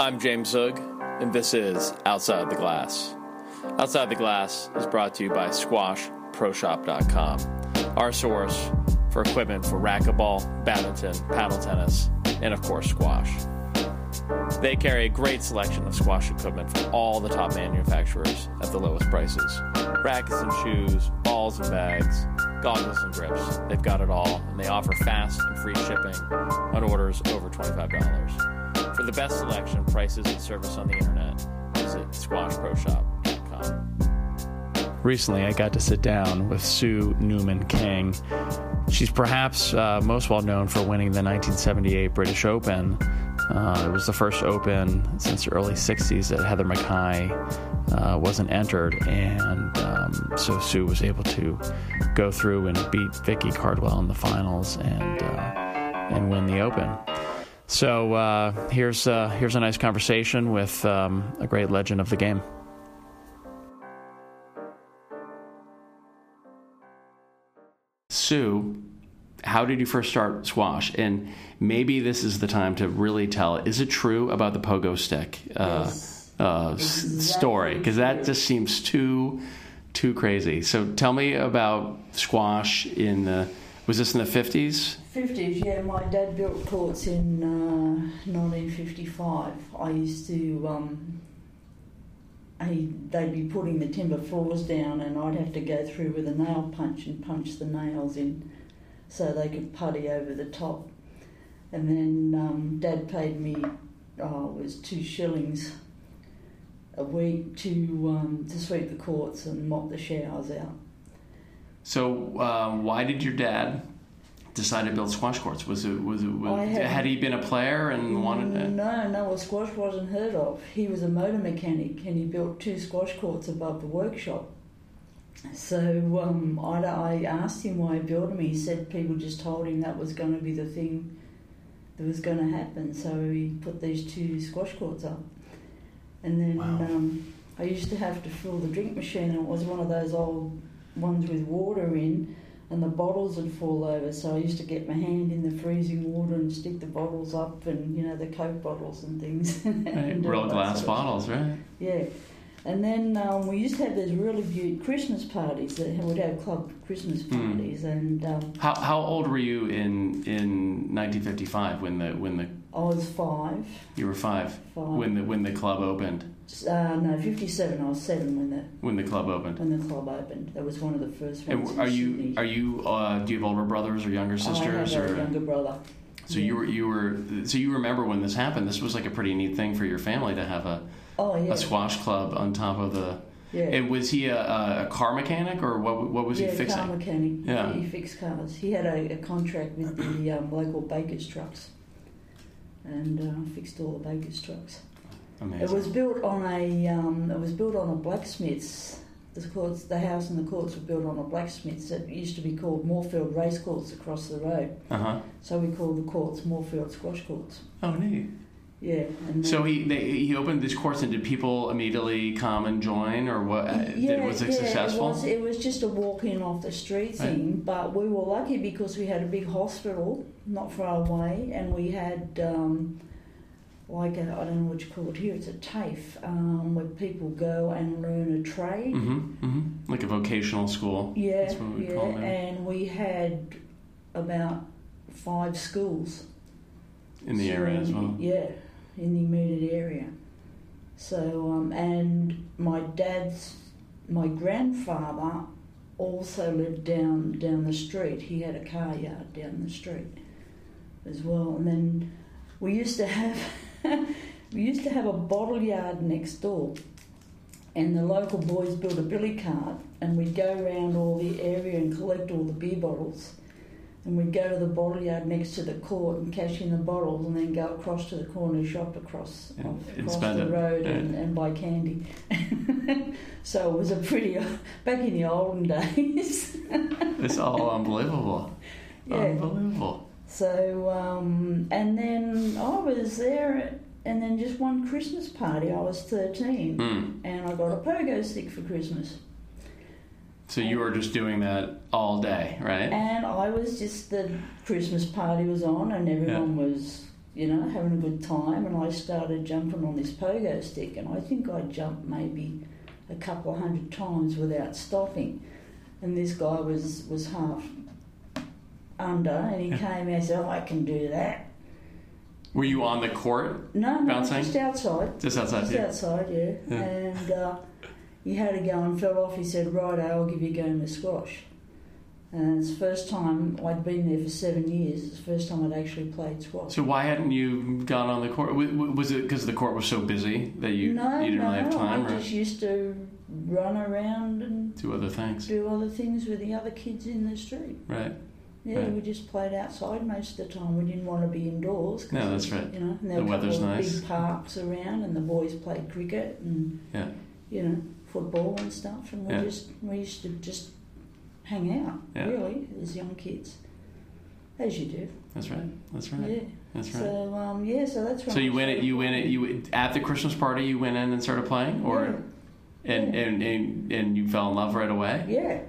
I'm James Zug, and this is Outside the Glass. Outside the Glass is brought to you by SquashProShop.com, our source for equipment for racquetball, badminton, paddle tennis, and of course, squash. They carry a great selection of squash equipment from all the top manufacturers at the lowest prices rackets and shoes, balls and bags, goggles and grips. They've got it all, and they offer fast and free shipping on orders over $25. For the best selection, prices, and service on the internet, visit squashproshop.com. Recently, I got to sit down with Sue Newman King. She's perhaps uh, most well known for winning the 1978 British Open. Uh, it was the first Open since the early 60s that Heather McKay uh, wasn't entered, and um, so Sue was able to go through and beat Vicki Cardwell in the finals and uh, and win the Open. So uh, here's uh, here's a nice conversation with um, a great legend of the game. Sue, how did you first start squash? And maybe this is the time to really tell. Is it true about the pogo stick uh, Yes. uh, s- story? Because that just seems too too crazy. So tell me about squash in the. Was this in the fifties? 50s, yeah. My dad built courts in uh, 1955. I used to, um, he, they'd be putting the timber floors down, and I'd have to go through with a nail punch and punch the nails in so they could putty over the top. And then um, dad paid me, oh, it was two shillings a week to um, to sweep the courts and mop the showers out. So uh, why did your dad decide to build squash courts? Was it was it was, I had- had he been a player and wanted to? No, no, well, squash wasn't heard of. He was a motor mechanic and he built two squash courts above the workshop. So um, I, I asked him why he built them. He said people just told him that was going to be the thing that was going to happen. So he put these two squash courts up. And then Wow. um, I used to have to fill the drink machine, and it was one of those old ones with water in, and the bottles would fall over. So I used to get my hand in the freezing water and stick the bottles up, and you know the Coke bottles and things. And real glass bottles, right? Yeah. And then um, we used to have those really beautiful Christmas parties that would have club Christmas Hmm. parties, and um, How, how old were you in in 1955 when the when the I was five. you were five Five. when the when the club opened Uh, no, fifty-seven. I was seven when the when the club opened? when the club opened. That was one of the first And ones. in are you Sydney. are you uh, do you have older brothers or younger sisters I have or a younger brother. so you were you were so you remember when this happened? This was like a pretty neat thing for your family to have a, Oh yeah, a squash club on top of the. yeah. And was he a, a car mechanic or what what was yeah, he fixing? car mechanic. Yeah. He fixed cars. He had a, a contract with the um, local Baker's trucks, and uh, fixed all the Baker's trucks. Amazing. It was built on a. Um, it was built on a blacksmith's. The courts, the house and the courts were built on a blacksmith's. It used to be called Moorefield Race Courts across the road. uh huh. So we call the courts Moorefield Squash Courts. Oh, neat. Yeah. And So he they, he opened these courts, and did people immediately come and join, or what? uh, yeah, did, was it yeah, successful? It was, it was just a walk in off the street Right. thing, but we were lucky because we had a big hospital not far away, and we had um, like a, I don't know what you call it here. It's a TAFE um, where people go and learn a trade. Mm-hmm, mm-hmm. Like a vocational school. Yeah, That's what we yeah, and we had about five schools in the area as well. Yeah, in the immediate area. So, um, and my dad's, my grandfather also lived down down the street. He had a car yard down the street as well. And then we used to have we used to have a bottle yard next door. And the local boys built a billy cart, and we'd go around all the area and collect all the beer bottles. And we'd go to the bottle yard next to the court and cash in the bottles, and then go across to the corner shop across And- off, across the road yeah. and, and buy candy. so it was a pretty back in the olden days. It's all unbelievable. Yeah. Unbelievable. So, um, and then I was there, and then just one Christmas party, I was 13, Hmm. and I got a pogo stick for Christmas. So you were just doing that all day, right? And I was just, the Christmas party was on, and everyone was you know, having a good time, and I started jumping on this pogo stick, and I think I jumped maybe a couple of hundred times without stopping. And this guy was, was half under, and he came out and said, oh, I can do that. Were you on the court? No, no, Bouncing? just outside. Just outside, Just yeah. outside, yeah. Yeah. And uh, he had to go and fell off. He said, right, I'll give you a game of squash. And it's the first time, I'd been there for seven years, it's the first time I'd actually played squash. So why hadn't you gone on the court? Was it because the court was so busy that you no, you didn't no, really have time, I or just used to run around and do other things? do other things with the other kids in the street. Right. Yeah, Right. we just played outside most of the time. We didn't want to be indoors. 'cause, No, that's right. You know, and there The were weather's nice. big parks around, and the boys played cricket and Yeah. you know football and stuff, and we Yeah. just we used to just hang out Yeah. really as young kids, as you do. That's right. That's right. Yeah. That's right. So um, yeah, so that's right. So you went it. You went it. You at the Christmas party. You went in and started playing, or and, and and and you fell in love right away. Yeah,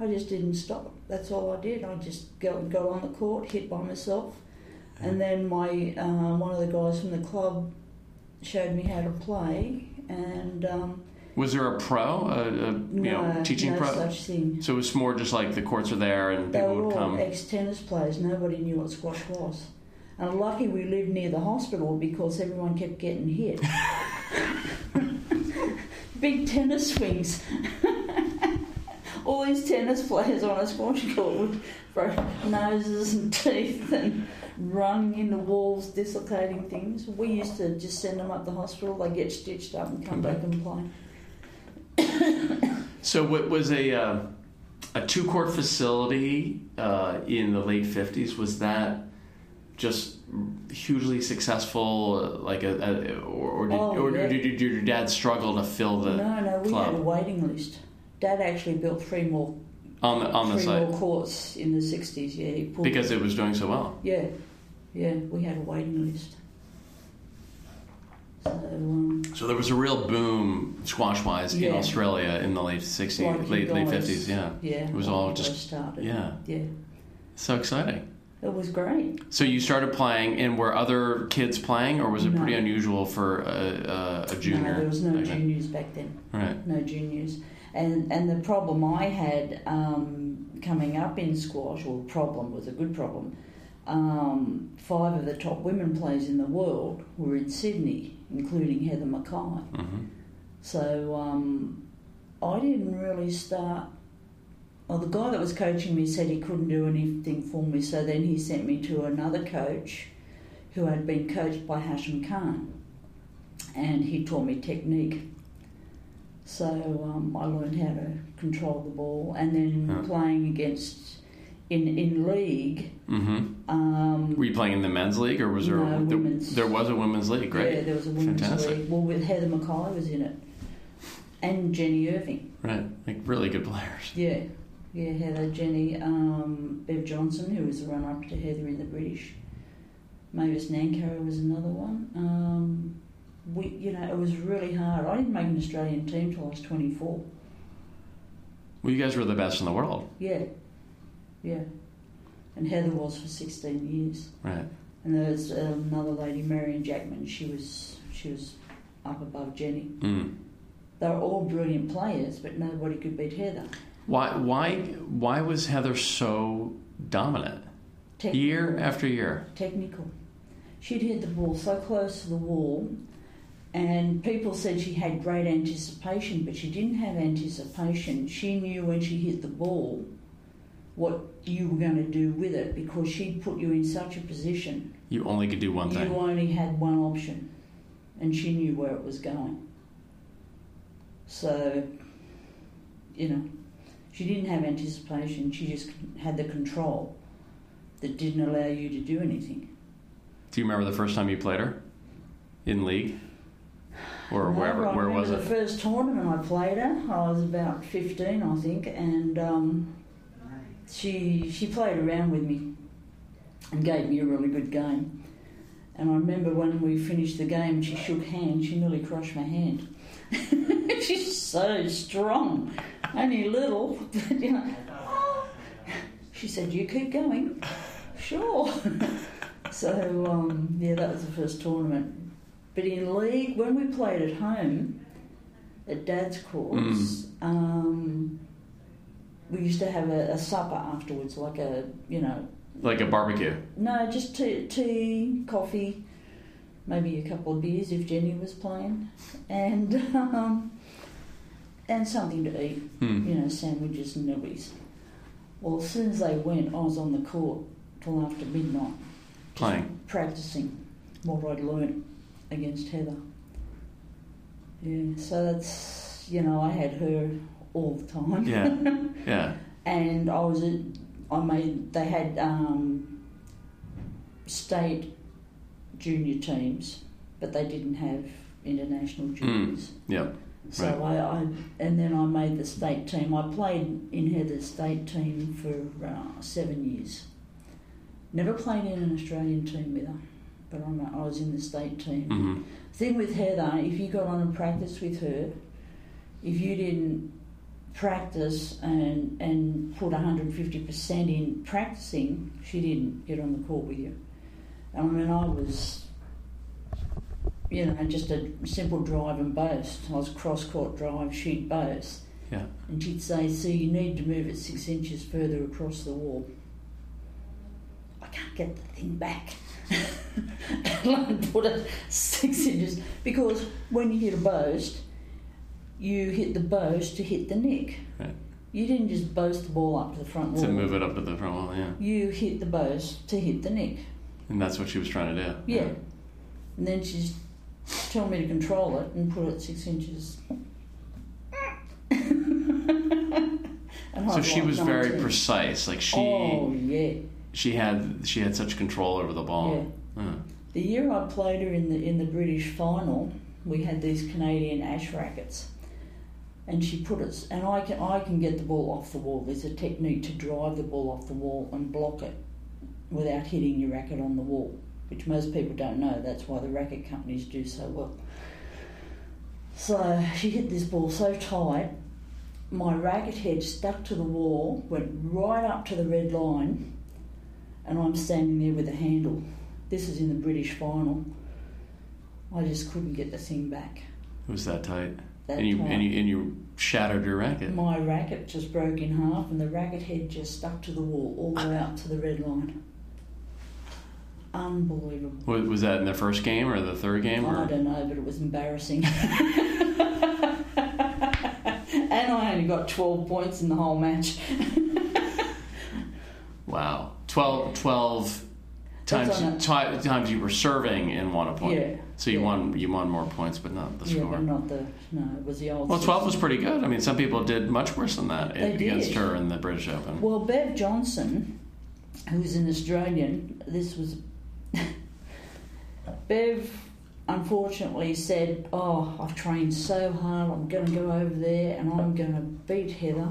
I just didn't stop. That's all I did. I just go go on the court, hit by myself, and then my uh, one of the guys from the club showed me how to play, and um, Was there a pro, a, a you no, know, teaching no pro? such thing. So it was more just like the courts are there and They people were would come. ex-tennis players. Nobody knew what squash was. And lucky we lived near the hospital because everyone kept getting hit. Big tennis swings. all these tennis players on a squash court with broken noses and teeth and running into walls, dislocating things. We used to just send them up the hospital. They get stitched up and come back and play. So what was a uh, a two court facility uh, in the late fifties? Was that just hugely successful? uh, Like a, a or, or, did, Oh, or yeah. did, did your dad struggle to fill the no, no, we club. had a waiting list. Dad actually built three more on the on the three site more courts in the 60s, yeah. Because it was doing so well? Yeah, yeah, we had a waiting list. So, um, So there was a real boom squash wise in Australia in the late sixties, like you late late fifties. Yeah, Yeah. It was all just- started. yeah, Yeah, so exciting. it was great. So you started playing, and were other kids playing, or was it No. pretty unusual for a, a, a junior? No, there was no juniors back then. Right. No juniors. And, and the problem I had um, coming up in squash, or problem was a good problem, um, five of the top women players in the world were in Sydney, including Heather McKay. hmm So um, I didn't really start. Well, the guy that was coaching me said he couldn't do anything for me, so then he sent me to another coach who had been coached by Hashim Khan, and he taught me technique. So um, I learned how to control the ball, and then Yeah. playing against in in league. hmm Um, Were you playing in the men's league, or was there No, there, women's. there was a women's league? Great. Yeah, there was a women's Fantastic. league. Well, with Heather McKay was in it, and Jenny Irving. Right. Like really good players. Yeah, yeah, Heather, Jenny, um, Bev Johnson, who was the runner up to Heather in the British. Mavis Nancarrow was another one. Um, we, you know, it was really hard. I didn't make an Australian team till I was 24. Well, you guys were the best in the world. Yeah, yeah. And Heather was for 16 years. Right. And there was another lady, Marion Jackman. She was she was up above Jenny. Mm. They were all brilliant players, but nobody could beat Heather. Why why why was Heather so dominant Technical. year after year? technical. She'd hit the ball so close to the wall, and people said she had great anticipation, but she didn't have anticipation. She knew when she hit the ball what you were going to do with it because she'd put you in such a position. You only could do one thing. You only had one option, and she knew where it was going. So, you know, she didn't have anticipation, she just had the control that didn't allow you to do anything. Do you remember the first time you played her in league, or No, wherever? I Where was it? The first tournament I played at, I was about fifteen, I think, and um, she she played around with me and gave me a really good game. And I remember when we finished the game, she shook hands. She nearly crushed my hand. She's so strong, only little, but you know. She said, "You keep going." Sure. so um, yeah, that was the first tournament. But in league, when we played at home, at Dad's course, um, we used to have a, a supper afterwards, like a you know, Like a barbecue. no, just tea, tea, coffee, maybe a couple of beers if Jenny was playing, and um, and something to eat. Hmm. you know, sandwiches and nibblies. Well, as soon as they went, I was on the court till after midnight. Playing. Practicing what I'd learnt against Heather. Yeah, so that's, you know, I had her all the time. Yeah. Yeah. and I was, I made, they had um, state junior teams, but they didn't have international juniors. Yeah. So. Right. I, I, and then I made the state team. I played in Heather's state team for uh, seven years. Never played in an Australian team with her, but I'm, I was in the state team. hmm Thing with Heather, if you got on and practiced with her, if you didn't practice and and put 150% in practicing, she didn't get on the court with you. I mean, I was, you know, just a simple drive and boast. I was cross court drive, she'd boast. Yeah. And she'd say, "See, you need to move it six inches further across the wall." I can't get the thing back. and put it six inches because when you hit a boast, you hit the boast to hit the nick. Right. You didn't just boast the ball up to the front wall. To move it up to the front wall, yeah. You hit the boast to hit the nick. And that's what she was trying to do. Yeah. And then she's telling me to control it and put it six inches. and So she was very 19. precise. Like she Oh yeah, she had she had such control over the ball. Uh, The year I played her in the in the British final, we had these Canadian ash rackets, and she put us. And I can I can get the ball off the wall. There's a technique to drive the ball off the wall and block it without hitting your racket on the wall, which most people don't know. That's why the racket companies do so well. So she hit this ball so tight, my racket head stuck to the wall, went right up to the red line, and I'm standing there with a handle. This is in the British final. I just couldn't get the thing back. it was that tight. That and you tight. and you and you shattered your racket. My racket just broke in half, and the racket head just stuck to the wall all the way out to the red line. Unbelievable. Was, was that in the first game or the third game? I don't know, but it was embarrassing. and I only got 12 points in the whole match. Wow. 12, 12 times times you were serving and won a point. Yeah. So you yeah. won you won more points, but not the Yeah, score. but not the. No, it was the old. Well, 12 was pretty good. I mean, some people did much worse than that They against did. her in the British Open. Well, Bev Johnson, who's an Australian, this was. Bev unfortunately said, Oh, I've trained so hard, I'm going to go over there and I'm going to beat Heather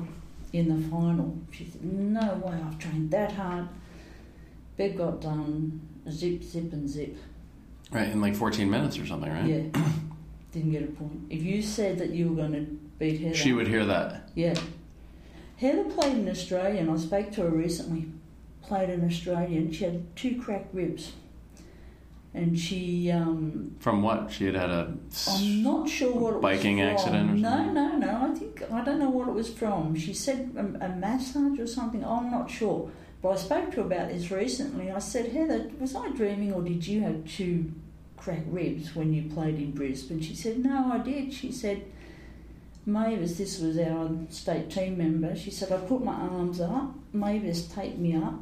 in the final. She said, No way, I've trained that hard. Bev got done zip, zip, and zip. Right, in like 14 minutes or something, right? Yeah. Didn't get a point. If you said that you were going to beat Heather. She would hear that. Yeah. Heather played in Australian. I spoke to her recently. Played in Australian. She had two cracked ribs. And she, um, From what? She had had a. I'm not sure what it Biking was from. accident or no, no, no. I think, I don't know what it was from. She said a, a massage or something. I'm not sure. But I spoke to her about this recently. I said, Heather, was I dreaming or did you have two cracked ribs when you played in Brisbane? She said, No, I did. She said, Mavis, this was our state team member, she said, I put my arms up, Mavis taped me up,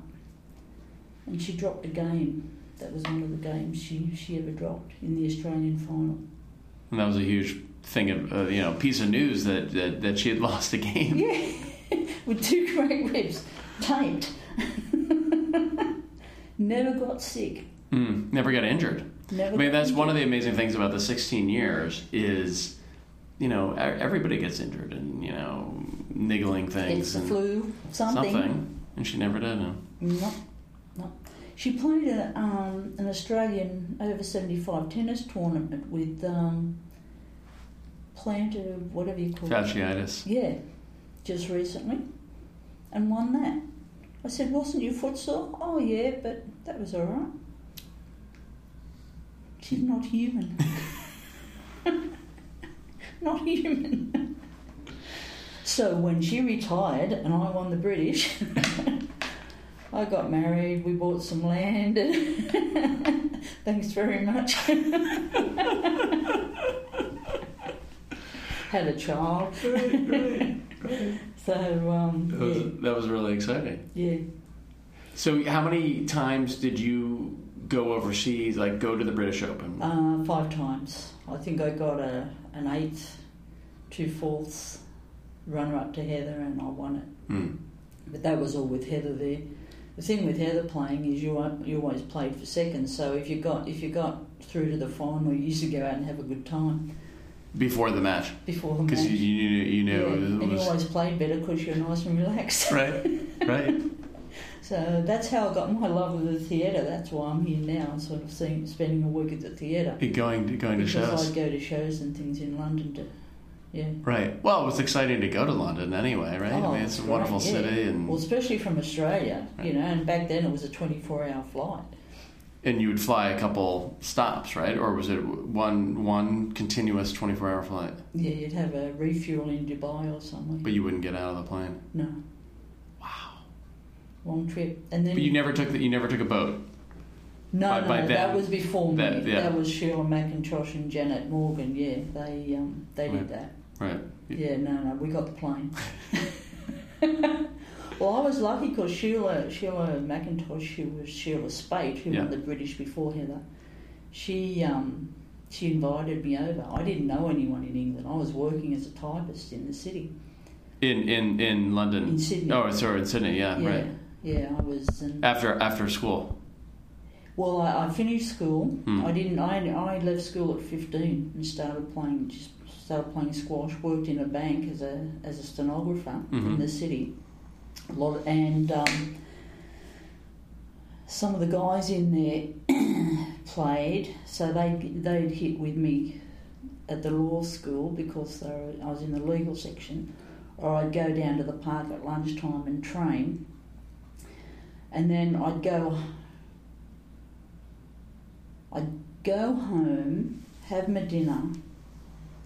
and she dropped a game. That was one of the games she, she ever dropped in the Australian final. And that was a huge thing of, uh, you know, piece of news that, that, that she had lost a game. Yeah, with two great ribs, taped. Never got sick. Mm, never got injured. Never I mean, that's one of the amazing things about the 16 years is, you know, everybody gets injured and, you know, niggling things It's the and flu, something. something. And she never did. No. No, no. She played a, um, an Australian over 75 tennis tournament with um, plantar, whatever you call it. Fasciitis. Yeah, just recently, and won that. I said, wasn't your foot sore? Oh, yeah, but that was all right. She's not human. not human. so when she retired and I won the British, I got married, we bought some land. Thanks very much. Had a child. Great, great, great. So, um, That was, yeah, that was really exciting. yeah. So, how many times did you go overseas, like go to the British Open? Uh, five times. I think I got a, an eighth, two fourths runner up to Heather and I won it. Hmm. But that was all with Heather there. The thing with Heather playing is you you always played for second. So if you got if you got through to the final, you used to go out and have a good time Before the match, before the match. because you, you knew you yeah. knew and you always played better because you're nice and relaxed. right, right. So that's how I got my love of the theatre. That's why I'm here now, sort of seeing, spending a week at the theatre. Going to going to because shows. I'd go to shows and things in London to, yeah. Right. Well, it was exciting to go to London anyway, right? I Oh, mean, it's a great, wonderful yeah. city, and Well, especially from Australia, right. you know, and back then it was a 24 hour flight. And you would fly a couple stops, right? Or was it one one continuous twenty four hour flight? Yeah, you'd have a refuel in Dubai or somewhere. But you wouldn't get out of the plane. no, Wow. long trip. And then But you never took the, you never took a boat. no, by- no, by that then, was before that- me. yeah. That was Sheila McIntosh and Janet Morgan. Yeah, they um, they Right. did that. Right. Yeah, no, no, we got the plane. well, I was lucky because Sheila Sheila McIntosh, she was Sheila Speight, who Yeah. won the British before Heather. She um, she invited me over. I didn't know anyone in England. I was working as a typist in the city In in in London. in Sydney. Oh, sorry, in Sydney. Yeah, yeah, right. yeah, I was. And, After after school. well, I, I finished school. Hmm. I didn't. I, I left school at fifteen and started playing. Just started playing squash. Worked in a bank as a as a stenographer Mhm. in the city. A lot of, and um, some of the guys in there played, so they they'd hit with me at the law school because were, I was in the legal section, or I'd go down to the park at lunchtime and train, and then I'd go. I'd go home, have my dinner.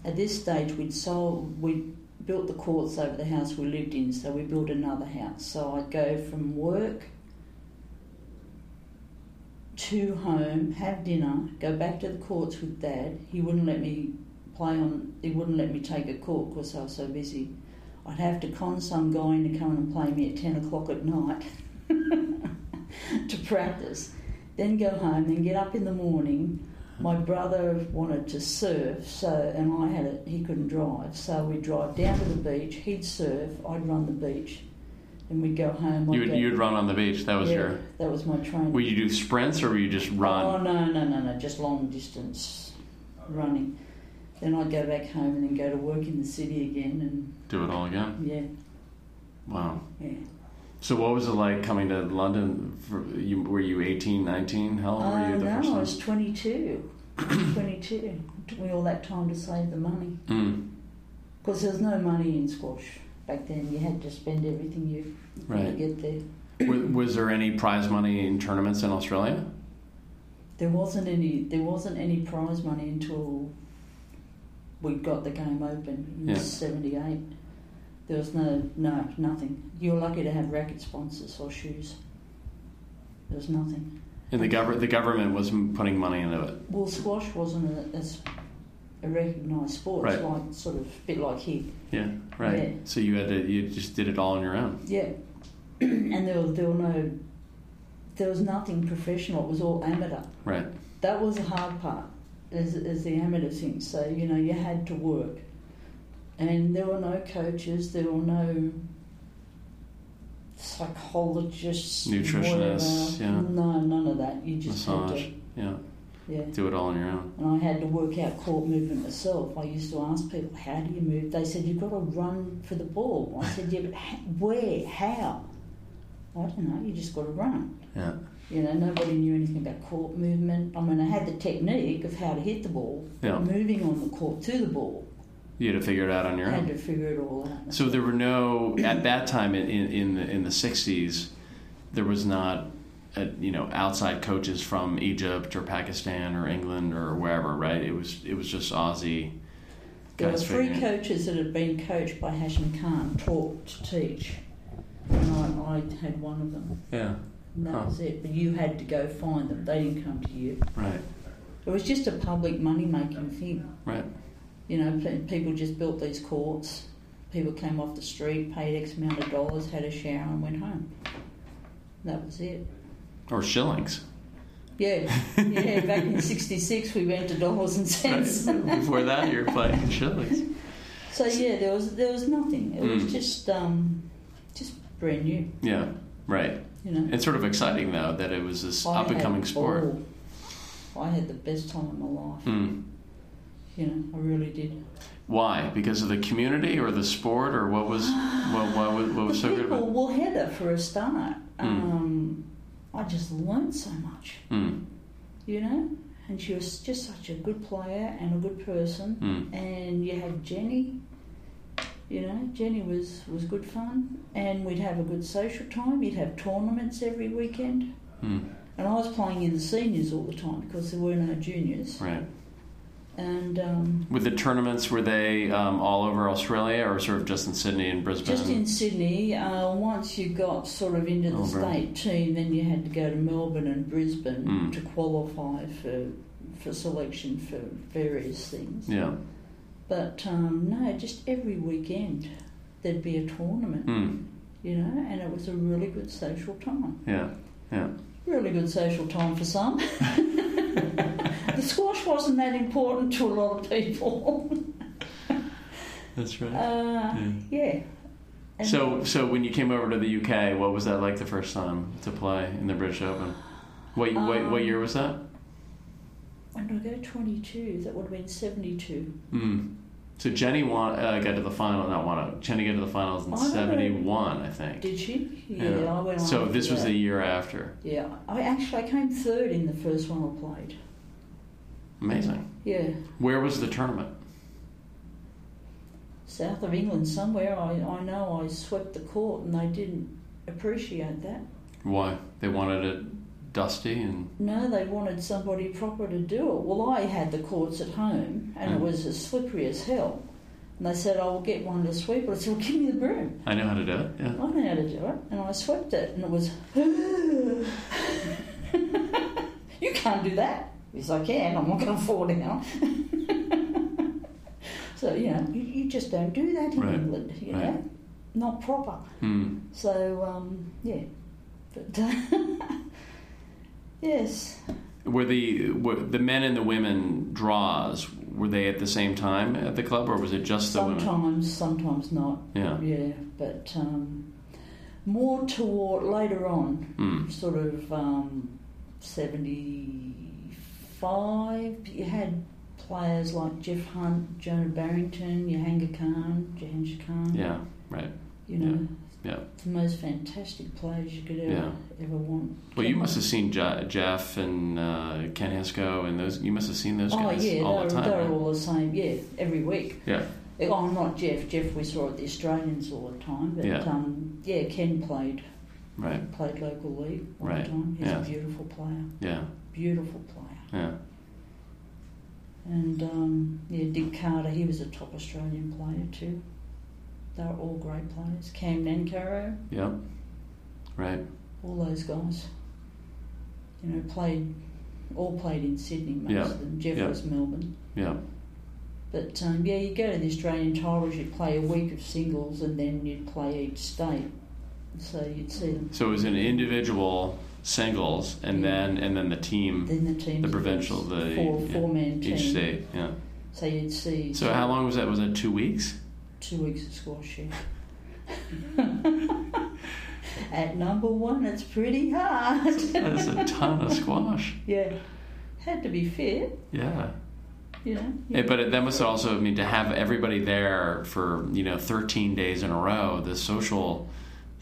At this stage, we'd sold, we'd built the courts over the house we lived in, so we built another house. So I'd go from work to home, have dinner, go back to the courts with Dad. He wouldn't let me play on. He wouldn't let me take a court because I was so busy. I'd have to con some guy into come and play me at ten o'clock at night to practice. Then go home, then get up in the morning. My brother wanted to surf, so and I had a, he couldn't drive, so we'd drive down to the beach. He'd surf, I'd run the beach, and we'd go home. I'd You would go- you'd run on the beach. That was yeah, your. that was my training. Would you do sprints or were you just run? Oh no, no, no, no, just long distance running. Then I'd go back home and then go to work in the city again, and Do it all again. yeah, Wow. yeah. So what was it like coming to London? For, you, were you 18, 19? How old were Oh you the no, first I was 22. 22. It took me all that time to save the money Mm, because there was no money in squash back then. You had to spend everything you Right. could get there. was, was there any prize money in tournaments in Australia? There wasn't any. There wasn't any prize money until we got the game open in Yeah. '78. There was no, no, nothing. You were lucky to have racket sponsors or shoes. There was nothing. And the government the government was putting money into it. Well, squash wasn't a, as a recognised sport. It's Right. like sort of a bit like here. Yeah, right. Yeah. So you had to you just did it all on your own. Yeah, and there was there were no, there was nothing professional. It was all amateur. Right. that was the hard part is, is the amateur thing so you know you had to work and there were no coaches there were no psychologists Nutritionists, whatever. yeah. no none of that you just Massage. had to Yeah. yeah Do it all on your own. and I had to work out court movement myself. I used to ask people, "How do you move?" They said, "You've got to run for the ball." I said, "Yeah, but ha- where? How?" I don't know. You just got to run. Yeah. You know, nobody knew anything about court movement. I mean, I had the technique of how to hit the ball, Yeah. moving on the court to the ball, You had to figure it out on your I had own. to figure it all out. So there were no at that time in in, in the in the sixties, there was not uh, you know outside coaches from Egypt or Pakistan or England or wherever, right? It was it was just Aussie. There were three it- coaches that had been coached by Hashim Khan, taught to teach, and I, I had one of them. Yeah, And that Huh. was it. But you had to go find them; they didn't come to you. right, It was just a public money making thing. right. You know, people just built these courts. People came off the street, paid X amount of dollars, had a shower, and went home. That was it. Or shillings. Yeah, yeah. Back in '66, we went to dollars and Right. cents. Before that, you were playing in shillings. So yeah, there was there was nothing. It was Mm. just um, just brand new. Yeah, right. You know. It's sort of exciting though that it was this I up and coming sport. ball. I had the best time of my life. Hmm. You know, I really did. Why? Because of the community or the sport or what was what what, was- what was so the good people, about? well, Heather for a start. Mm. Um, I just learned so much. Hmm. You know, and she was just such a good player and a good person. Hmm. And you had Jenny. You know, Jenny was was good fun, and we'd have a good social time. You'd have tournaments every weekend. Hmm. And I was playing in the seniors all the time because there were no juniors. Right. And um, With the tournaments, were they um, all over Australia or sort of just in Sydney and Brisbane? just in Sydney, uh, once you got sort of into the state team, then you had to go to Melbourne and Brisbane Mm. to qualify for for selection for various things. Yeah. But um, no, just every weekend there'd be a tournament, Hmm. you know, and it was a really good social time. Yeah. Yeah. Really good social time for some. squash wasn't that important to a lot of people. That's right. Uh, yeah. And So, so when you came over to the UK, what was that like the first time to play in the British Open? What what, what Um, year was that? when I go? 22. That would have been 72. Hmm. So Jenny won, uh, got to the final. Not won. Jenny got to the finals in I '71, I think. Did she? Yeah, I went. So after this was the year after. Yeah, I actually I came third in the first one I played. Amazing. Yeah, Where was the tournament? south of England somewhere. I, I know I swept the court and they didn't appreciate that. Why they wanted it dusty and No, they wanted somebody proper to do it. Well, I had the courts at home and it Mm. was as slippery as hell. And they said, I will get one to sweep it. I said, well, give me the broom. I know how to do it. Yeah. I know how to do it. And I swept it and it was, you can't do that. Yes, I can. I'm not going to fall down. so, you know, you, you just don't do that in Right. England, you Right. know, not proper. Hmm. So, um, yeah. But, uh, yes. Were the were the men and the women draws were they at the same time at the club or was it just the women? Sometimes, sometimes not. Yeah. Yeah, but um, more toward later on, Hmm. sort of um, 75, you had players like Geoff Hunt, Jonah Barrington, Jahangir Khan, Jansher Khan. Yeah. Right. You know, Yeah. the most fantastic players you could ever, Yeah. ever want. Well, you must have seen Je- Geoff and uh, Ken Hiscoe and those. You must have seen those Oh, guys yeah, all they're, the time. they're right? all the same, yeah, every week. Yeah. Oh, not Geoff. Geoff we saw at the Australians all the time, but Yeah. um, yeah, Ken played Played local league all Right, the time. He's a beautiful player. Yeah. Beautiful player. Yeah. And um, yeah, Dick Carter, he was a top Australian player too. They were all great players. Cam Nancarrow, Yep. Right. all those guys. You know, played, all played in Sydney, most Yeah, of them. Geoff yeah. was Melbourne. Yeah. But um, yeah, you go to the Australian titles, you'd play a week of singles and then you'd play each state. So you'd see. So it was an individual singles, and Yeah. then and then the team, Then the teams. the provincial, the four yeah, four man team. each state. Yeah. So you'd see. So how long was that? Was that two weeks? Two weeks of squash, yeah. At number one, it's pretty hard. That's a ton of squash. yeah, had to be fit, Yeah. you know. Eh, but that must also I mean to have everybody there for you know 13 days in a row. The social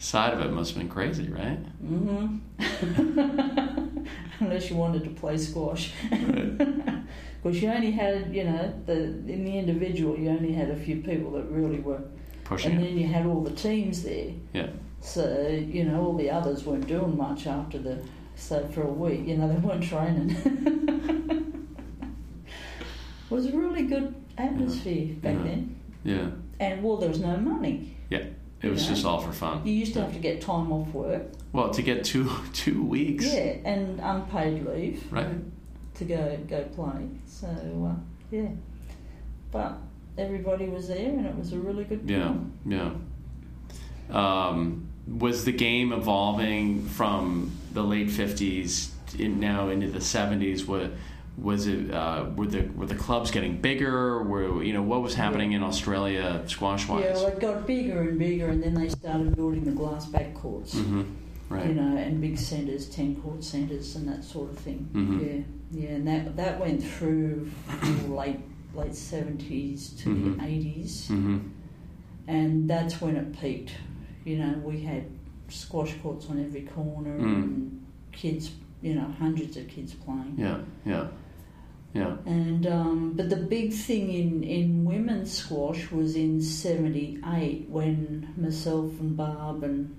side of it must have been crazy, right? hmm Unless you wanted to play squash, Right. because you only had, you know, the in the individual, you only had a few people that really were, Pushing and it. then you had all the teams there. Yeah. So you know, all the others weren't doing much after the So for a week, you know, they weren't training. it was a really good atmosphere back Yeah. then. Yeah. And well, there was no money. It was Yeah. just all for fun. You used to have to get time off work. Well, to get two two weeks. Yeah, and unpaid leave Right. to go go play. So uh, yeah, but everybody was there, and it was a really good Yeah. time. Yeah. Um, was the game evolving from the late fifties in now into the seventies? Was was it uh, were the were the clubs getting bigger? Were you know what was happening in Australia squash wise? Yeah, well, it got bigger and bigger, and then they started building the glass back courts. hmm Right. You know, and big centres, ten court centres, and that sort of thing. Mhm. Yeah, yeah, and that that went through late late seventies to Mhm. the eighties, hmm and that's when it peaked. You know, we had squash courts on every corner, Mm. and kids, you know, hundreds of kids playing. Yeah. Yeah. Yeah. And um, but the big thing in, in women's squash was in '78 when myself and Barb and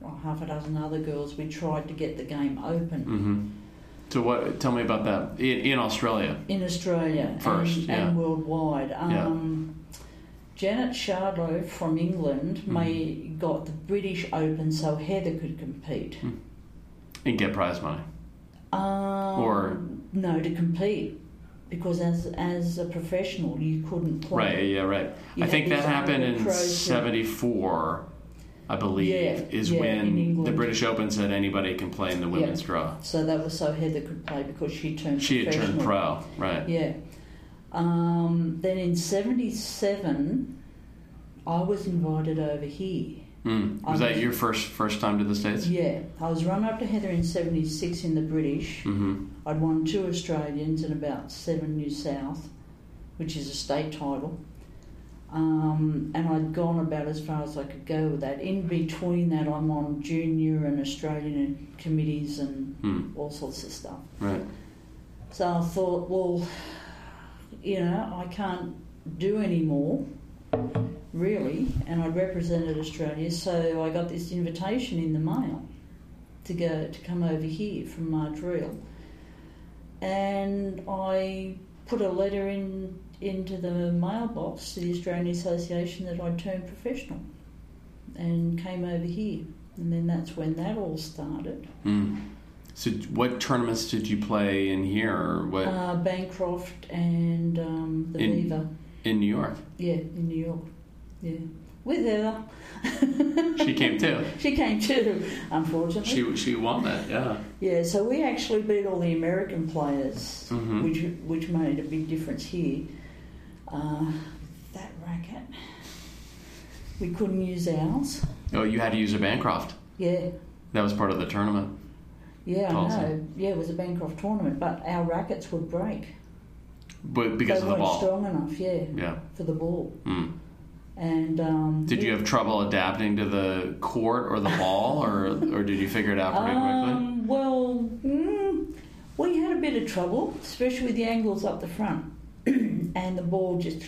well, half a dozen other girls we tried to get the game open Mm-hmm. So what? Tell me about that in, in Australia. in Australia First, and, yeah. and worldwide. Yeah. Um, Janet Shardlow from England Mhm. may got the British Open so Heather could compete. And get prize money. Um, Or- no, to compete because as as a professional you couldn't play. Right. Yeah. Right. You I think that happened in '74. I believe Yeah, is yeah, when the British Open said anybody can play in the women's draw. So that was so Heather could play because she turned She had turned pro, right? Yeah. Um, then in '77, I was invited over here. Mm. Was that your first first time to the states? Yeah, I was run up to Heather in '76 in the British. Mm-hmm. I'd won two Australians and about seven New South, which is a state title. Um, and I'd gone about as far as I could go with that. In between that, I'm on junior and Australian committees and Mm. all sorts of stuff. Right. So I thought, well, you know, I can't do any more, really, and I represented Australia, so I got this invitation in the mail to go to come over here from Montreal, and I put a letter in into the mailbox to the Australian Association that I'd turned professional, and came over here, and then that's when that all started. Mm. So, what tournaments did you play in here, or what Uh, Bancroft and um, the In- Viva. in New York? Yeah, in New York. Yeah. With Heather. She came too. She came too, unfortunately. She she won that. Yeah. yeah, so we actually beat all the American players, Mhm. which which made a big difference here. Uh, that racket. We couldn't use ours. Oh, you had to use a Bancroft. Yeah, That was part of the tournament. yeah, I know. Yeah, it was a Bancroft tournament, but our rackets would break. But because they of the weren't ball. strong enough, yeah, Yeah. for the ball. Mm. And um, Did you have trouble adapting to the court or the ball, or or did you figure it out pretty quickly? Um, well, mm, we had a bit of trouble, especially with the angles up the front, and the ball just,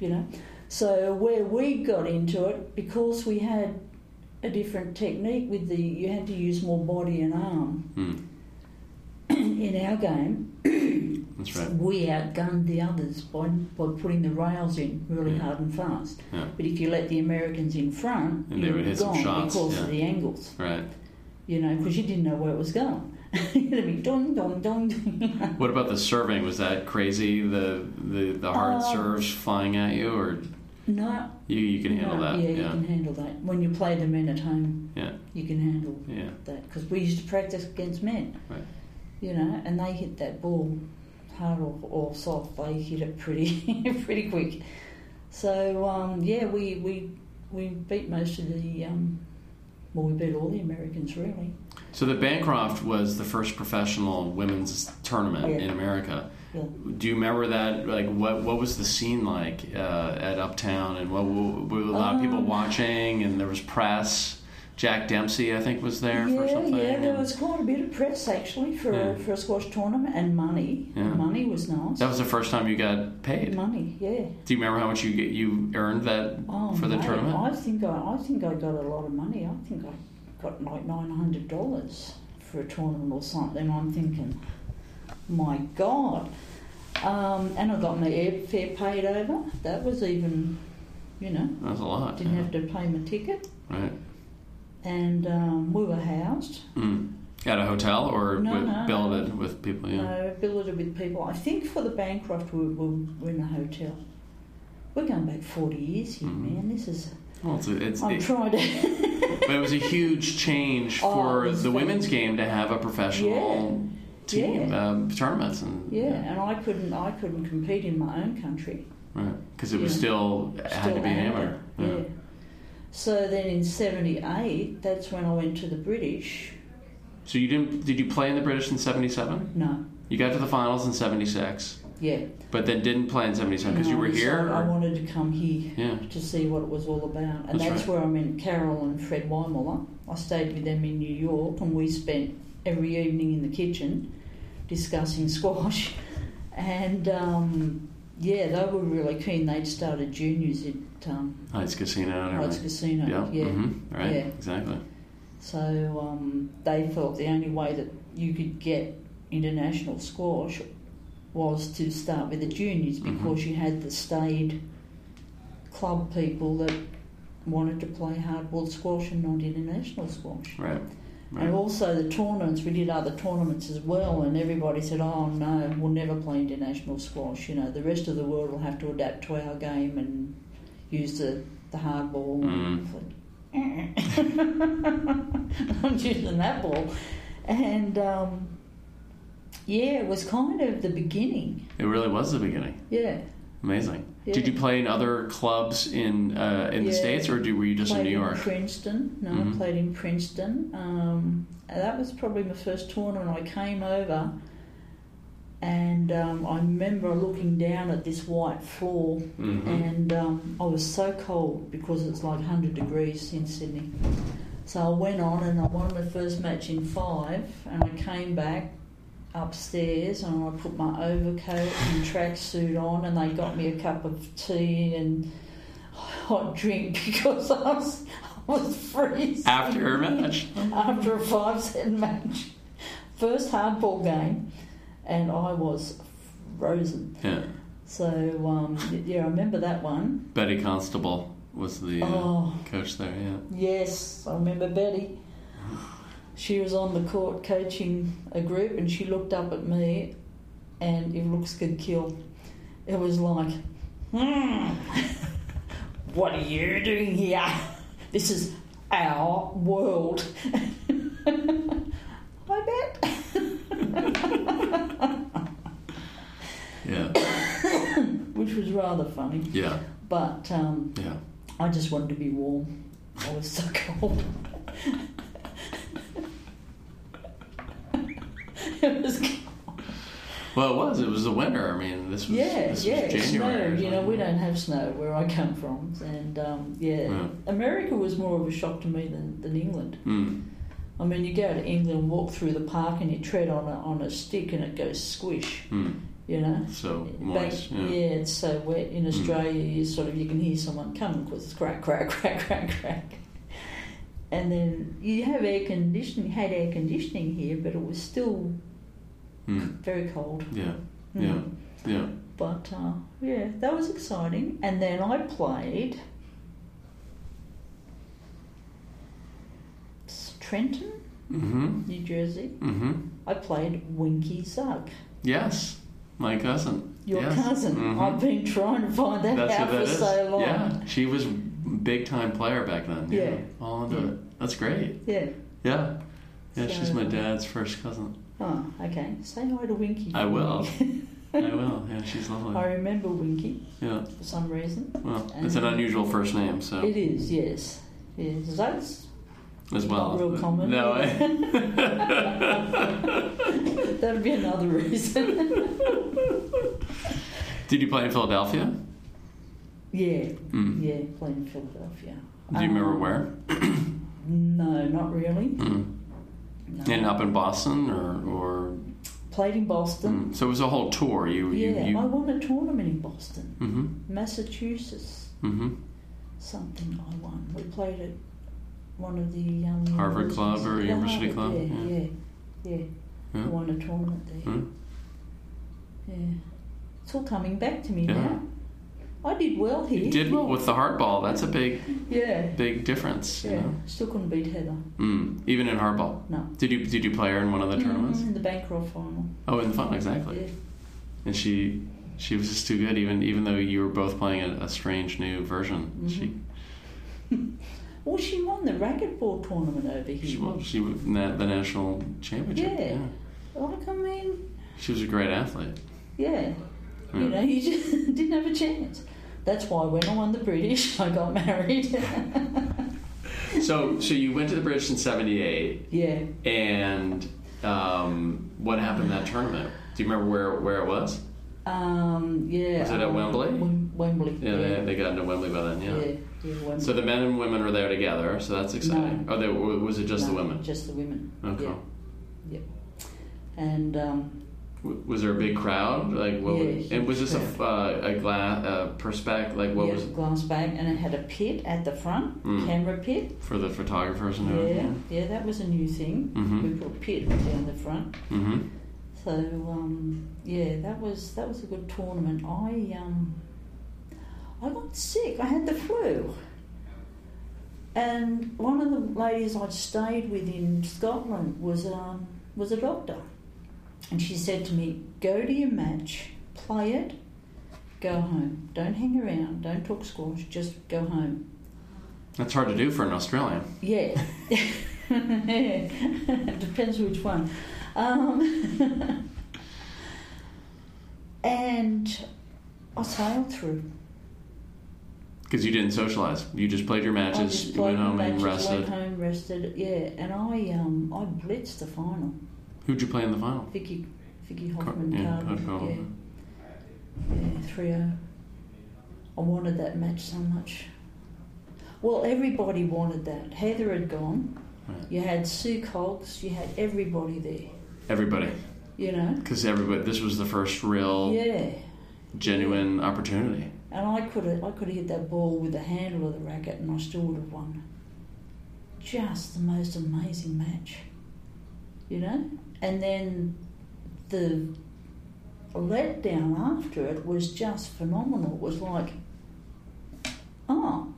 you know. So where we got into it, because we had a different technique with the, you had to use more body and arm Mm. in our game. That's right. We outgunned the others by, by putting the rails in really Yeah. hard and fast. Yeah. But if you let the Americans in front, And they would hit some gone shots, because yeah. of the angles Right. you know, because you didn't know where it was going. It'd be dong dong dong. dong. What about the serving? Was that crazy? The the, the hard Um, serves flying at you, or no, you you can handle no, that? Yeah, you can handle that. When you play the men at home, Yeah. you can handle Yeah. that because we used to practice against men. Right. You know, and they hit that ball hard or, soft. They hit it pretty pretty quick. So um, yeah, we, we we beat most of the. Um, well, we beat all the Americans really. So the Bancroft was the first professional women's tournament Yeah. in America. Yeah. Do you remember that? Like, what what was the scene like uh, at Uptown, and what were a lot of people Um, watching, and there was press. Jack Dempsey, I think, was there for Yeah, something. yeah, there was quite a bit of press actually for Yeah. for a squash tournament and money. Yeah. Money was nice. That was the first time you got paid. money, yeah. Do you remember how much you get, you earned that Oh, for the mate, tournament? I think I, I think I got a lot of money. I think I got like nine hundred dollars for a tournament or something. I'm thinking, my God. Um, and I got my airfare paid over. That was even, you know, That was a lot. didn't yeah. have to pay my ticket. Right. And um, we were housed. Mm. At a hotel or No, with, no. billeted with people? Yeah. No, billeted with people. I think for the Bancroft we were, we were in a hotel. We're going back 40 years here, Mhm. man. This is. Well, it's, it's I'm it, trying to. but it was a huge change Oh, for was the women's game to have a professional team Yeah. um, tournaments and Yeah, and I couldn't. I couldn't compete in my own country. right because it was Yeah. still had Still to be amateur, amateur. Yeah. So then in '78, that's when I went to the British. So you didn't? Did you play in the British in '77? No, You got to the finals in '76, yeah. but then didn't play in '77 because you were here. I wanted to come here yeah. to see what it was all about, and That's that's, right. where I met Carol and Fred Weymuller. I stayed with them in New York, and we spent every evening in the kitchen discussing squash. And um, yeah, they were really keen. They'd started juniors at um, Heights Casino Heights. Casino. Yeah. yeah. mhm, Right. Yeah. Exactly. So um, they felt the only way that you could get international squash was to start with the juniors Mhm. because you had the staid club people that wanted to play hardball squash and not international squash. Right. Right. And also the tournaments, we did other tournaments as well, and everybody said, "Oh no, we'll never play international squash." You know, the rest of the world will have to adapt to our game and use the the hardball. Mm. I'm using that ball, and um, yeah, it was kind of the beginning. It really was the beginning. Yeah, Amazing. Yeah. Did you play in other clubs in uh, in the states, or do, were you just in New York? Princeton. No, Mhm. I played in Princeton. Um, that was probably my first tournament. I came over, and um, I remember looking down at this white floor, Mhm. and um, I was so cold because it's like 100 degrees in Sydney. So I went on and I won my first match in five, and I came back upstairs and I put my overcoat and tracksuit on, and they got me a cup of tea and hot drink because I was, I was freezing. After a match. After a five set match. First hardball game, and I was frozen. Yeah. So, um, yeah, I remember that one. Betty Constable was the uh, Oh, coach there. Yeah. yes, I remember Betty. She was on the court coaching a group and she looked up at me and if looks could kill, it was like, hmm, what are you doing here? This is our world. I bet. Yeah. Which was rather funny. Yeah. But um, Yeah. I just wanted to be warm. I was so cold. it was Well, it was. It was the winter. I mean, this was. yeah, this yeah, was January. snowed. You know, we don't have snow where I come from, and um, yeah, Yeah. America was more of a shock to me than, than England. Mm. I mean, you go to England, walk through the park, and you tread on a on a stick, and it goes squish. Mm. You know. So Back- yeah. Yeah. it's so wet. In Australia, you sort of you can hear someone coming because it's crack, crack, crack, crack, crack. And then you have air conditioning. Had air conditioning here, but it was still Mm. very cold. Yeah. Mm. Yeah. Yeah. But uh, yeah, that was exciting. And then I played Trenton, Mm-hmm. New Jersey. Mm-hmm. I played Winky Zug, Yes. My cousin. your Yes. cousin. Mhm. I've been trying to find that That's out that for is. so long. Yeah. She was big time player back then. Yeah. All into Yeah. it. That's great. Yeah. Yeah. Yeah, she's my dad's first cousin. Oh, okay. Say hi to Winky. I will. I will. Yeah, she's lovely. I remember Winky Yeah. for some reason. Well, it's an unusual first name, so It is, yes. Yes, that's as well. not real common. No. I, that'd be another reason. Did you play in Philadelphia? yeah, Mm. yeah, played in Philadelphia. Do you remember Um, where? No, not really. Mm. No. And up in Boston, or or Played in Boston. mm. so it was a whole tour. You you, Yeah, you I won a tournament in Boston, mm-hmm. Massachusetts. Mm-hmm. Something I won. We played at one of the um, Harvard Club or. University Club, Yeah, yeah. yeah. Yeah, I Yeah. won a tournament there. Hmm? Yeah, it's all coming back to me Yeah. now. I did well here. You did well with the hardball. That's a big, Yeah, big difference. You yeah. know? Still couldn't beat Heather. mm. Even in hardball. No. Did you did you play her in one of the tournaments? Mm, in the Bancroft final. Oh, in the final, exactly. Yeah. And she she was just too good. Even even though you were both playing a, a strange new version, Mhm. she Well, she won the racquetball tournament over here. she won she won the national championship. Yeah. Like, I mean, She was a great athlete. yeah. Yeah. You know, you just didn't have a chance. That's why when I won the British, I got married. So so you went to the British in '78, yeah. and um, what happened in that tournament? Do you remember where where it was? Um, yeah. Was it at um, Wembley? Wem- Wembley. Yeah, They, they got into Wembley by then. yeah. Yeah. Yeah, So the men and women were there together. So that's exciting. Oh, they, was it just No, the women? Just the women. Okay. Yeah. And um, Was there a big crowd? Like what? Yeah, was, and was this a, uh, a glass uh? Like what yeah, was glass bag, and it had a pit at the front, Mm. camera pit. for the photographers and Yeah, everything? yeah, that was a new thing. Mhm. We put a pit down the front. Mm-hmm. So um, yeah, that was that was a good tournament. I um, I got sick. I had the flu, and one of the ladies I'd stayed with in Scotland was um, was a doctor, and she said to me, "Go to your match, play it, go home. Don't hang around. Don't talk squash. Just go home." That's hard to do for an Australian. Yeah. Depends which one. Um, and I sailed through. Because you didn't socialize. You just played your matches, played went home my and matches, rested. Went home, rested. Yeah, and I um I blitzed the final. Who'd you play in the final? Vicki Vicki Car- Hoffman yeah. Um, Coach Yeah, Hoffman. yeah, three zero. I wanted that match so much. Well, everybody wanted that. Heather had gone. Right. You had Sue Cogs. You had everybody there. Everybody. You know. Because everybody, this was the first real, Yeah. genuine opportunity. And I could have I could have hit that ball with the handle of the racket and I still would have won. Just the most amazing match. You know? And then the letdown after it was just phenomenal. It was like oh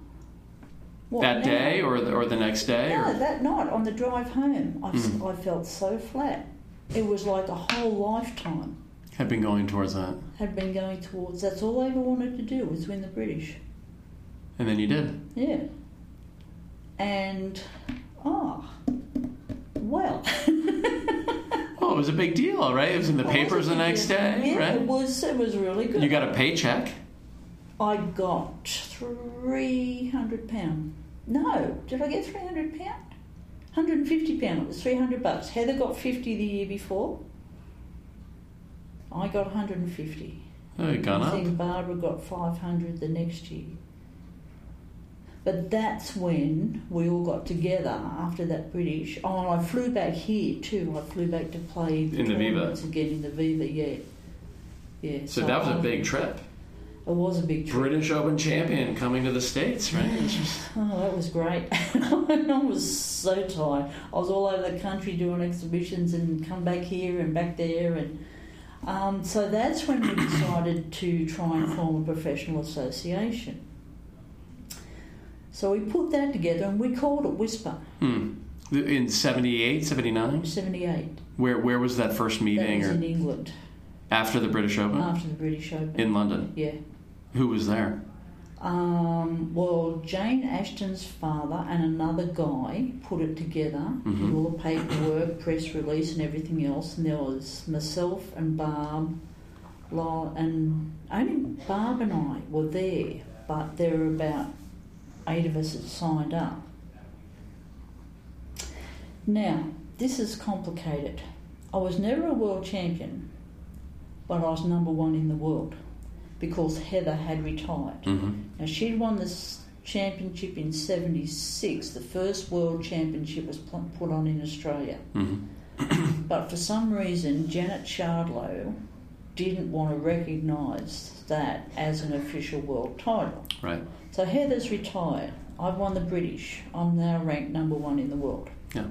what that now? day or the, or the next day? No, or? that night on the drive home I, Mhm. I felt so flat. It was like a whole lifetime Had been going towards that. had been going towards that's all I ever wanted to do was win the British. And then you did. Yeah. And oh, well. It was a big deal, right? It was in the papers the next day, yeah, right? It was. It was really good. You got a paycheck. I got three hundred pound. No, did I get three hundred pound? Hundred and fifty pound. It was three hundred bucks. Heather got fifty the year before. I got hundred and fifty. Oh, gone I up. think Barbara got 500 the next year. But that's when we all got together after that British. Oh, and I flew back here too. I flew back to play In the Viva. again in the Viva, yeah. Yeah. So that was a I- big trip. It was a big trip. British Open champion coming to the States, right? Oh, that was great. I was so tired. I was all over the country doing exhibitions and come back here and back there. And um, so that's when we decided to try and form a professional association. So we put that together and we called it WISPA Hmm. In 78, 79? 78. Where where was that first That meeting was or in England after the British Open? after the British Open. In London. yeah. Who was there? Um, well, Jane Ashton's father and another guy put it together, Mhm. all the paperwork, press release, and everything else. And there was myself and Barb, Lyle, and only Barb and I were there, but there were about eight of us had signed up. Now, this is complicated. I was never a world champion, but I was number one in the world because Heather had retired. Mm-hmm. Now she'd won this championship in '76. The first world championship was put on in Australia, Mm-hmm. but for some reason Janet Shardlow didn't want to recognise that as an official world title. Right. So Heather's retired. I've won the British. I'm now ranked number one in the world. Yeah.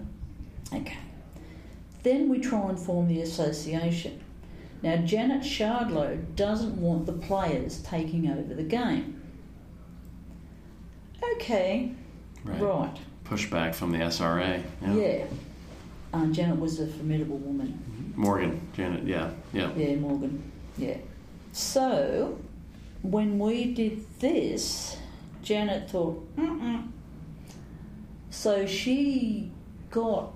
Okay. Then we try and form the association. Now, Janet Shardlow doesn't want the players taking over the game. Okay, Right. right. Pushback from the SRA. Yeah. Uh, Janet was a formidable woman. Morgan, Janet, yeah, yeah. Yeah, Morgan. Yeah. So, when we did this, Janet thought, Mm-mm. so she got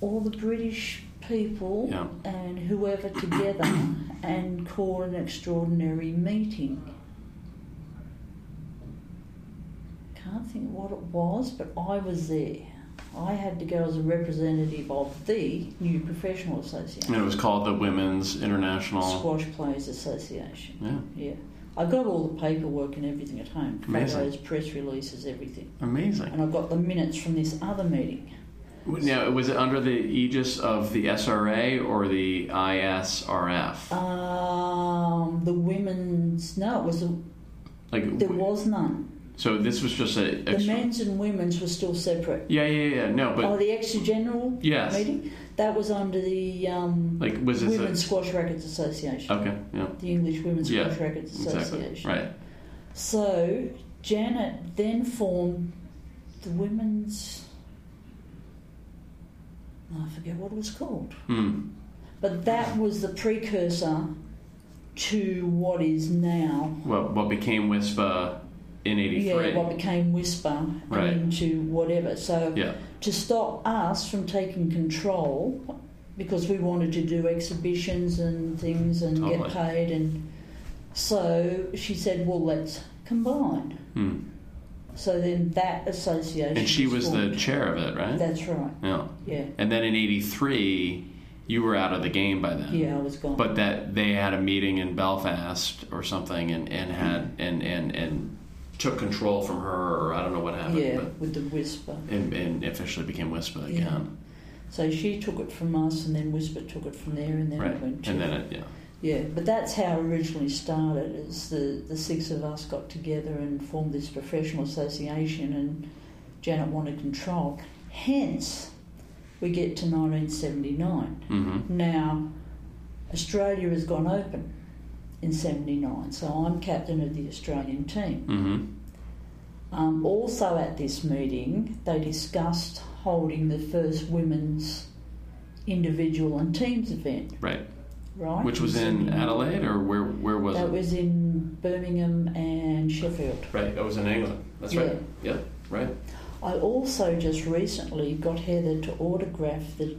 all the British people Yeah. and whoever together and called an extraordinary meeting. Can't think what it was, but I was there. I had to go as a representative of the new professional association. And it was called the Women's International. Squash Players Association. Yeah, Yeah. I got all the paperwork and everything at home. Amazing. Photos, press releases, everything. amazing. And I've got the minutes from this other meeting. Now, was it under the aegis of the SRA or the ISRF? Um, the women's, no, it was a, like, there was none. so this was just a. The men's and women's were still separate. yeah, yeah, yeah. No, but oh, the extra general yes, meeting? That was under the um, like was it? Women's Squash Rackets Association. okay, yeah, The English Women's Yeah, Squash Rackets exactly, Association. right. So Janet then formed the women's. I forget what it was called, Hmm. but that was the precursor to what is now. What what became WISPA in '83? Yeah, what became WISPA Right. into whatever. So yeah, to stop us from taking control, because we wanted to do exhibitions and things and Totally. get paid, and so she said, "Well, let's combine." hmm. So then that association. and she was the chair of it, right? That's right. yeah. Yeah. And then in '83, you were out of the game by then. Yeah, I was gone. But that they had a meeting in Belfast or something, and, and had and, and and took control from her, or I don't know what happened. yeah, But, with the WISPA. and, and officially became WISPA Yeah. again. So she took it from us, and then WISPA took it from there, and then right. it went to. And then it, yeah. yeah, but that's how it originally started. Is the the six of us got together and formed this professional association, and Janet wanted control. Hence, we get to 1979. Mm-hmm. Now, Australia has gone open in 79, so I'm captain of the Australian team. Mm-hmm. Um, also at this meeting, they discussed holding the first women's individual and teams event, Right. right? Which was in Adelaide, or where where was That it? That was in Birmingham and Sheffield. Right. That was in England. That's Yeah. right. Yeah. Right. I also just recently got Heather to autograph the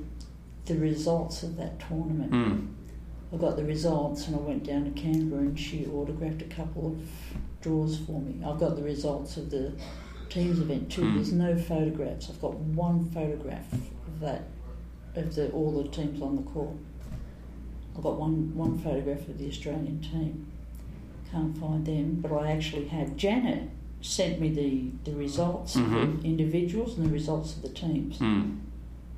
the results of that tournament. Mm. I got the results and I went down to Canberra and she autographed a couple of draws for me. I've got the results of the teams event too. Hmm. There's no photographs. I've got one photograph of that of the all the teams on the court. I've got one one photograph of the Australian team. Can't find them, but I actually had Janet sent me the, the results of Mhm. the individuals and the results of the teams. Mm.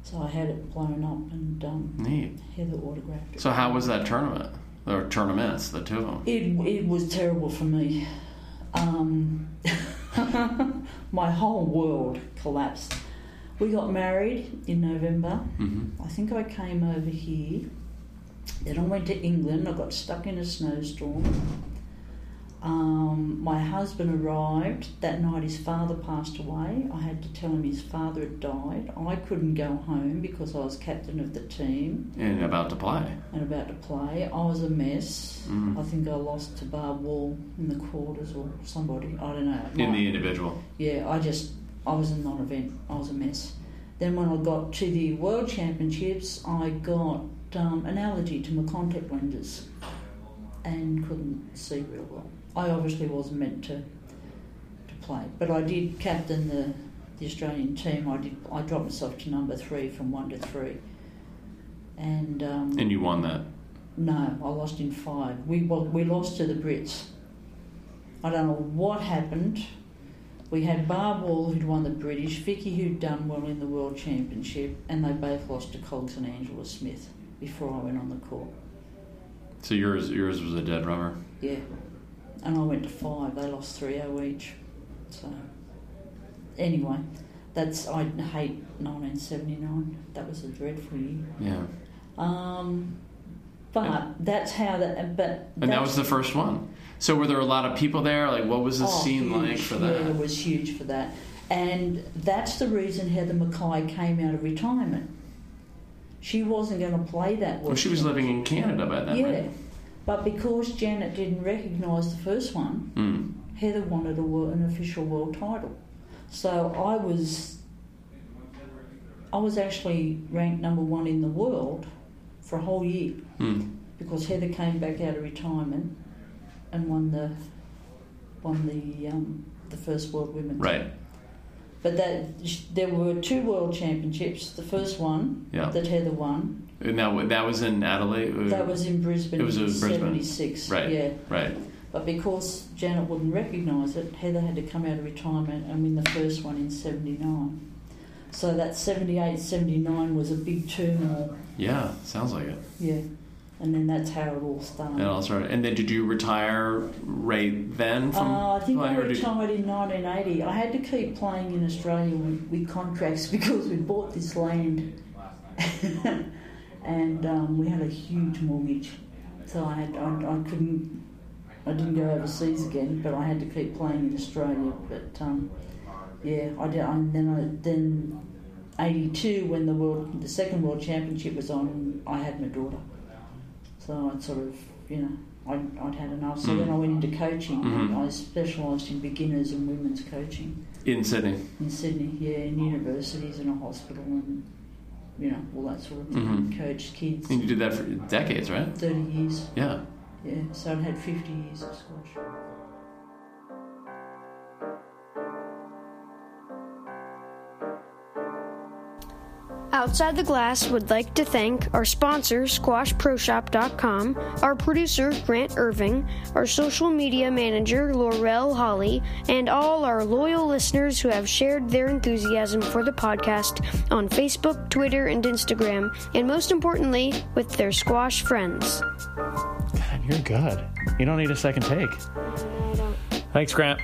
So I had it blown up and um, Neat. Heather autographed it. So how was that tournament? Or tournaments, the two of them? It, it was terrible for me. Um, my whole world collapsed. We got married in November. Mm-hmm. I think I came over here. Then I went to England. I got stuck in a snowstorm. Um, my husband arrived. That night his father passed away. I had to tell him his father had died. I couldn't go home because I was captain of the team And about to play. and about to play. I was a mess. Mm. I think I lost to Barb Wall in the quarters or somebody. I don't know. In My- the individual. yeah, I just I was a non-event. I was a mess. Then when I got to the World Championships, I got um, an allergy to my contact lenses and couldn't see real well. I obviously wasn't meant to to play, but I did captain the the Australian team. I did. I dropped myself to number three from one to three, and um, And you won that. no, I lost in five. We we lost to the Brits. I don't know what happened. We had Barb Wall who'd won the British, Vicki who'd done well in the World Championship, and they both lost to Cogs and Angela Smith before I went on the court. So yours yours was a dead rubber. Yeah, and I went to five. They lost 3-0 each. So anyway, that's I hate 1979. That was a dreadful year. Yeah. Um, but that's how that. But And that was the first one. So were there a lot of people there? Like, what was the Oh, scene huge. like for that? Yeah, it was huge for that. And that's the reason Heather McKay came out of retirement. She wasn't going to play that Well, she was living in Canada by then, Yeah. right? But because Janet didn't recognise the first one, Mm. Heather wanted a, wor- an official world title. So I was, I was actually ranked number one in the world for a whole year Mm. because Heather came back out of retirement and won the, won the um, the first world women's. Right. But that there were two world championships. The first one that Heather won, And that, that was in Adelaide? That was in Brisbane It was in Brisbane. '76. Right. Yeah. Right. But because Janet wouldn't recognise it, Heather had to come out of retirement and win the first one in 79. So that 78 79 was a big turmoil. Yeah, sounds like it. Yeah. And then that's how it all started. And also, and then did you retire right then from Uh, I think I playing, or did- retired in 1980. I had to keep playing in Australia with, with contracts because we bought this land and um, we had a huge mortgage. So I, had, I, I couldn't, I didn't go overseas again, but I had to keep playing in Australia. But um, yeah, I did. And then I, then 82 when the world, the second world championship was on, I had my daughter. So I'd sort of, you know, I'd, I'd had enough. So Mm. then I went into coaching. Mhm. I specialised in beginners and women's coaching in Sydney? in Sydney, yeah, in universities and a hospital and, you know, all that sort of thing. Mhm. Coached kids. And you did that for decades, right? 30 years, Yeah. yeah. So I'd had 50 years of squash. Outside the Glass would like to thank our sponsor, SquashProShop.com, our producer, Grant Irving, our social media manager, Laurel Holly, and all our loyal listeners who have shared their enthusiasm for the podcast on Facebook, Twitter, and Instagram, and most importantly, with their squash friends. God, you're good. You don't need a second take. Thanks, Grant.